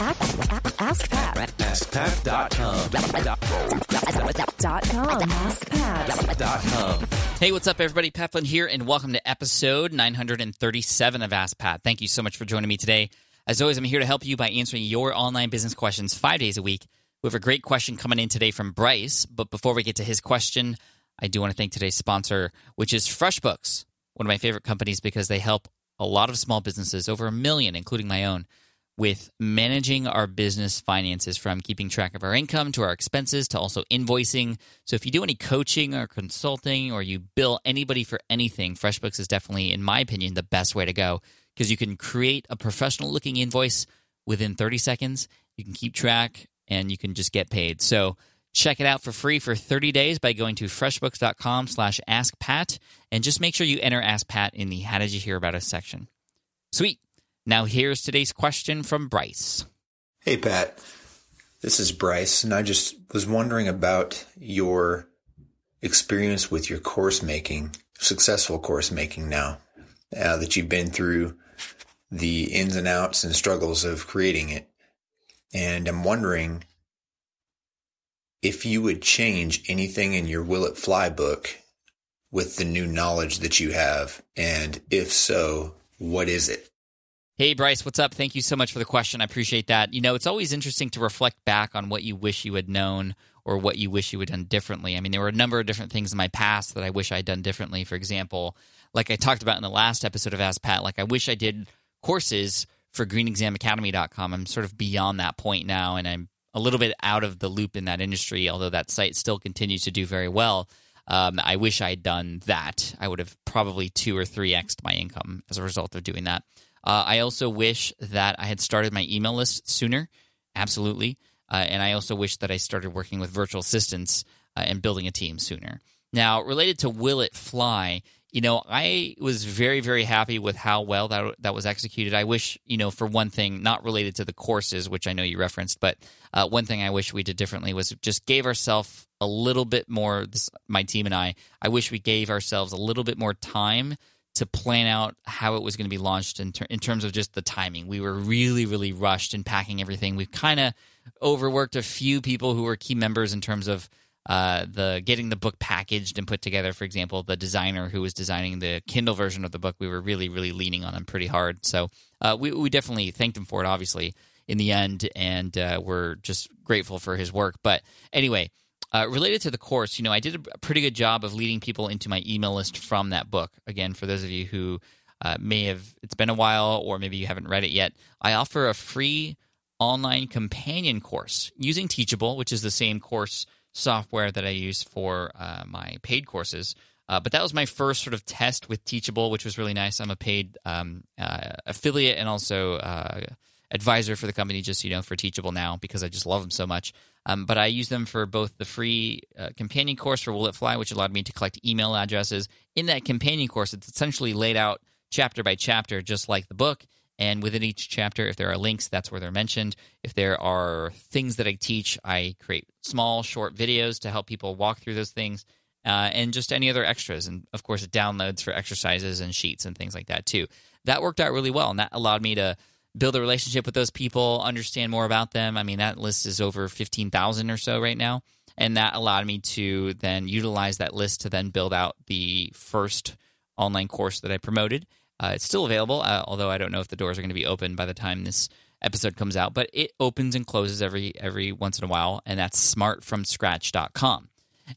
Ask, Pat. AskPat.com. Dot com. Ask Dot com. Hey, what's up, everybody? Pat Flynn here, and welcome to episode 937 of Ask Pat. Thank you so much for joining me today. As always, I'm here to help you by answering your online business questions five days a week. We have a great question coming in today from Bryce, but before we get to his question, I do want to thank today's sponsor, which is FreshBooks, one of my favorite companies because they help a lot of small businesses, over a million, including my own, with managing our business finances from keeping track of our income to our expenses to also invoicing. So if you do any coaching or consulting or you bill anybody for anything, FreshBooks is definitely, in my opinion, the best way to go because you can create a professional looking invoice within 30 seconds. You can keep track and you can just get paid. So check it out for free for 30 days by going to freshbooks.com slash askpat and just make sure you enter Ask Pat in the How Did You Hear About Us section. Sweet. Now here's today's question from Bryce. Hey, Pat. This is Bryce, and I just was wondering about your experience with your course making, successful course making now, uh, that you've been through the ins and outs and struggles of creating it. And I'm wondering if you would change anything in your Will It Fly book with the new knowledge that you have. And if so, what is it? Hey, Bryce, what's up? Thank you so much for the question. I appreciate that. You know, it's always interesting to reflect back on what you wish you had known or what you wish you had done differently. I mean, there were a number of different things in my past that I wish I'd done differently. For example, like I talked about in the last episode of Ask Pat, like I wish I did courses for greenexamacademy.com. I'm sort of beyond that point now, and I'm a little bit out of the loop in that industry, although that site still continues to do very well. Um, I wish I had done that. I would have probably two or three xed my income as a result of doing that. Uh, I also wish that I had started my email list sooner. Absolutely. Uh, and I also wish that I started working with virtual assistants uh, and building a team sooner. Now, related to Will It Fly, you know, I was very, very happy with how well that that was executed. I wish, you know, for one thing, not related to the courses, which I know you referenced, but uh, one thing I wish we did differently was just gave ourselves a little bit more. This, my team and I, I wish we gave ourselves a little bit more time to plan out how it was going to be launched in, ter- in terms of just the timing. We were really, really rushed in packing everything. We've kind of overworked a few people who were key members in terms of uh, the getting the book packaged and put together. For example, the designer who was designing the Kindle version of the book, we were really, really leaning on him pretty hard. So uh, we, we definitely thanked him for it, obviously, in the end, and uh, we're just grateful for his work. But anyway, uh, related to the course, you know, I did a pretty good job of leading people into my email list from that book. Again, for those of you who uh, may have, it's been a while, or maybe you haven't read it yet, I offer a free online companion course using Teachable, which is the same course software that I use for uh, my paid courses. Uh, but that was my first sort of test with Teachable, which was really nice. I'm a paid um, uh, affiliate and also uh, advisor for the company, just you know, for Teachable now because I just love them so much. Um, but I use them for both the free uh, companion course for Will It Fly, which allowed me to collect email addresses. In that companion course, it's essentially laid out chapter by chapter, just like the book. And within each chapter, if there are links, that's where they're mentioned. If there are things that I teach, I create small, short videos to help people walk through those things. Uh, and just any other extras. And of course, downloads for exercises and sheets and things like that, too. That worked out really well. And that allowed me to build a relationship with those people, understand more about them. I mean, that list is over 15,000 or so right now. And that allowed me to then utilize that list to then build out the first online course that I promoted. Uh, it's still available, uh, although I don't know if the doors are going to be open by the time this episode comes out, but it opens and closes every every once in a while, and that's smartfromscratch.com.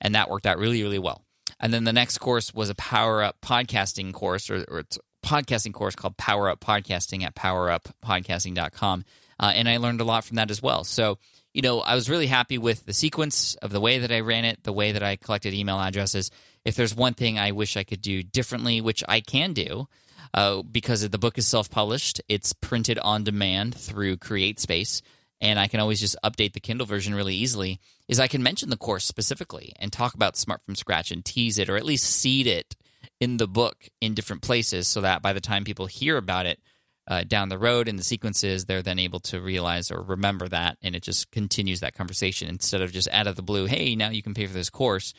And that worked out really, really well. And then the next course was a power up podcasting course, or, or it's podcasting course called Power Up Podcasting at poweruppodcasting.com. Uh, and I learned a lot from that as well. So, you know, I was really happy with the sequence of the way that I ran it, the way that I collected email addresses. If there's one thing I wish I could do differently, which I can do, uh, because the book is self published, it's printed on demand through CreateSpace, and I can always just update the Kindle version really easily, is I can mention the course specifically and talk about Smart from Scratch and tease it or at least seed it in the book in different places so that by the time people hear about it uh, down the road in the sequences, they're then able to realize or remember that, and it just continues that conversation instead of just out of the blue, hey, now you can pay for this course.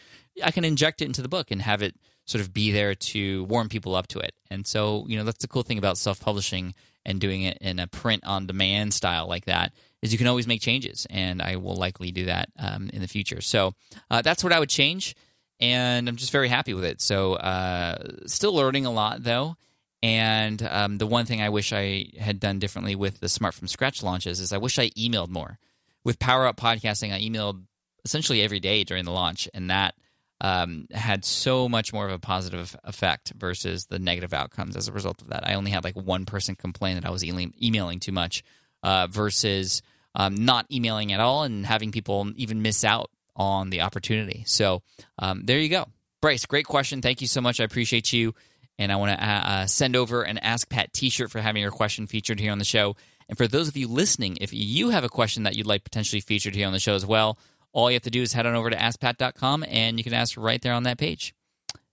I can inject it into the book and have it sort of be there to warm people up to it. And so, you know, that's the cool thing about self publishing and doing it in a print on demand style like that is you can always make changes, and I will likely do that um, in the future. So uh, that's what I would change, and I'm just very happy with it. So uh, still learning a lot though. And um, the one thing I wish I had done differently with the Smart from Scratch launches is I wish I emailed more. With Power Up Podcasting, I emailed essentially every day during the launch, and that um, had so much more of a positive effect versus the negative outcomes as a result of that. I only had like one person complain that I was e- emailing too much uh, versus um, not emailing at all and having people even miss out on the opportunity. So um, there you go. Bryce, great question. Thank you so much. I appreciate you. And I want to uh, uh, send over an Ask Pat t shirt for having your question featured here on the show. And for those of you listening, if you have a question that you'd like potentially featured here on the show as well, all you have to do is head on over to askpat.com and you can ask right there on that page.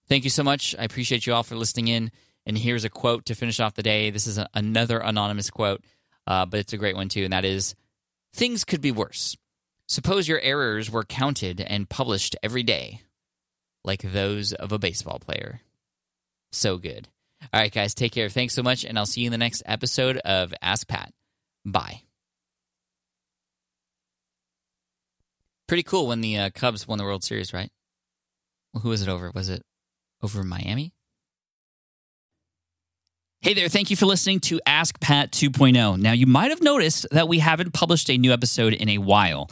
Thank you so much. I appreciate you all for listening in. And here's a quote to finish off the day. This is a, another anonymous quote, uh, but it's a great one too. And that is Things could be worse. Suppose your errors were counted and published every day, like those of a baseball player. So good. All right, guys, take care. Thanks so much. And I'll see you in the next episode of Ask Pat. Bye. Pretty cool when the uh, Cubs won the World Series, right? Well, who was it over? Was it over Miami? Hey there, thank you for listening to Ask Pat 2.0. Now, you might have noticed that we haven't published a new episode in a while.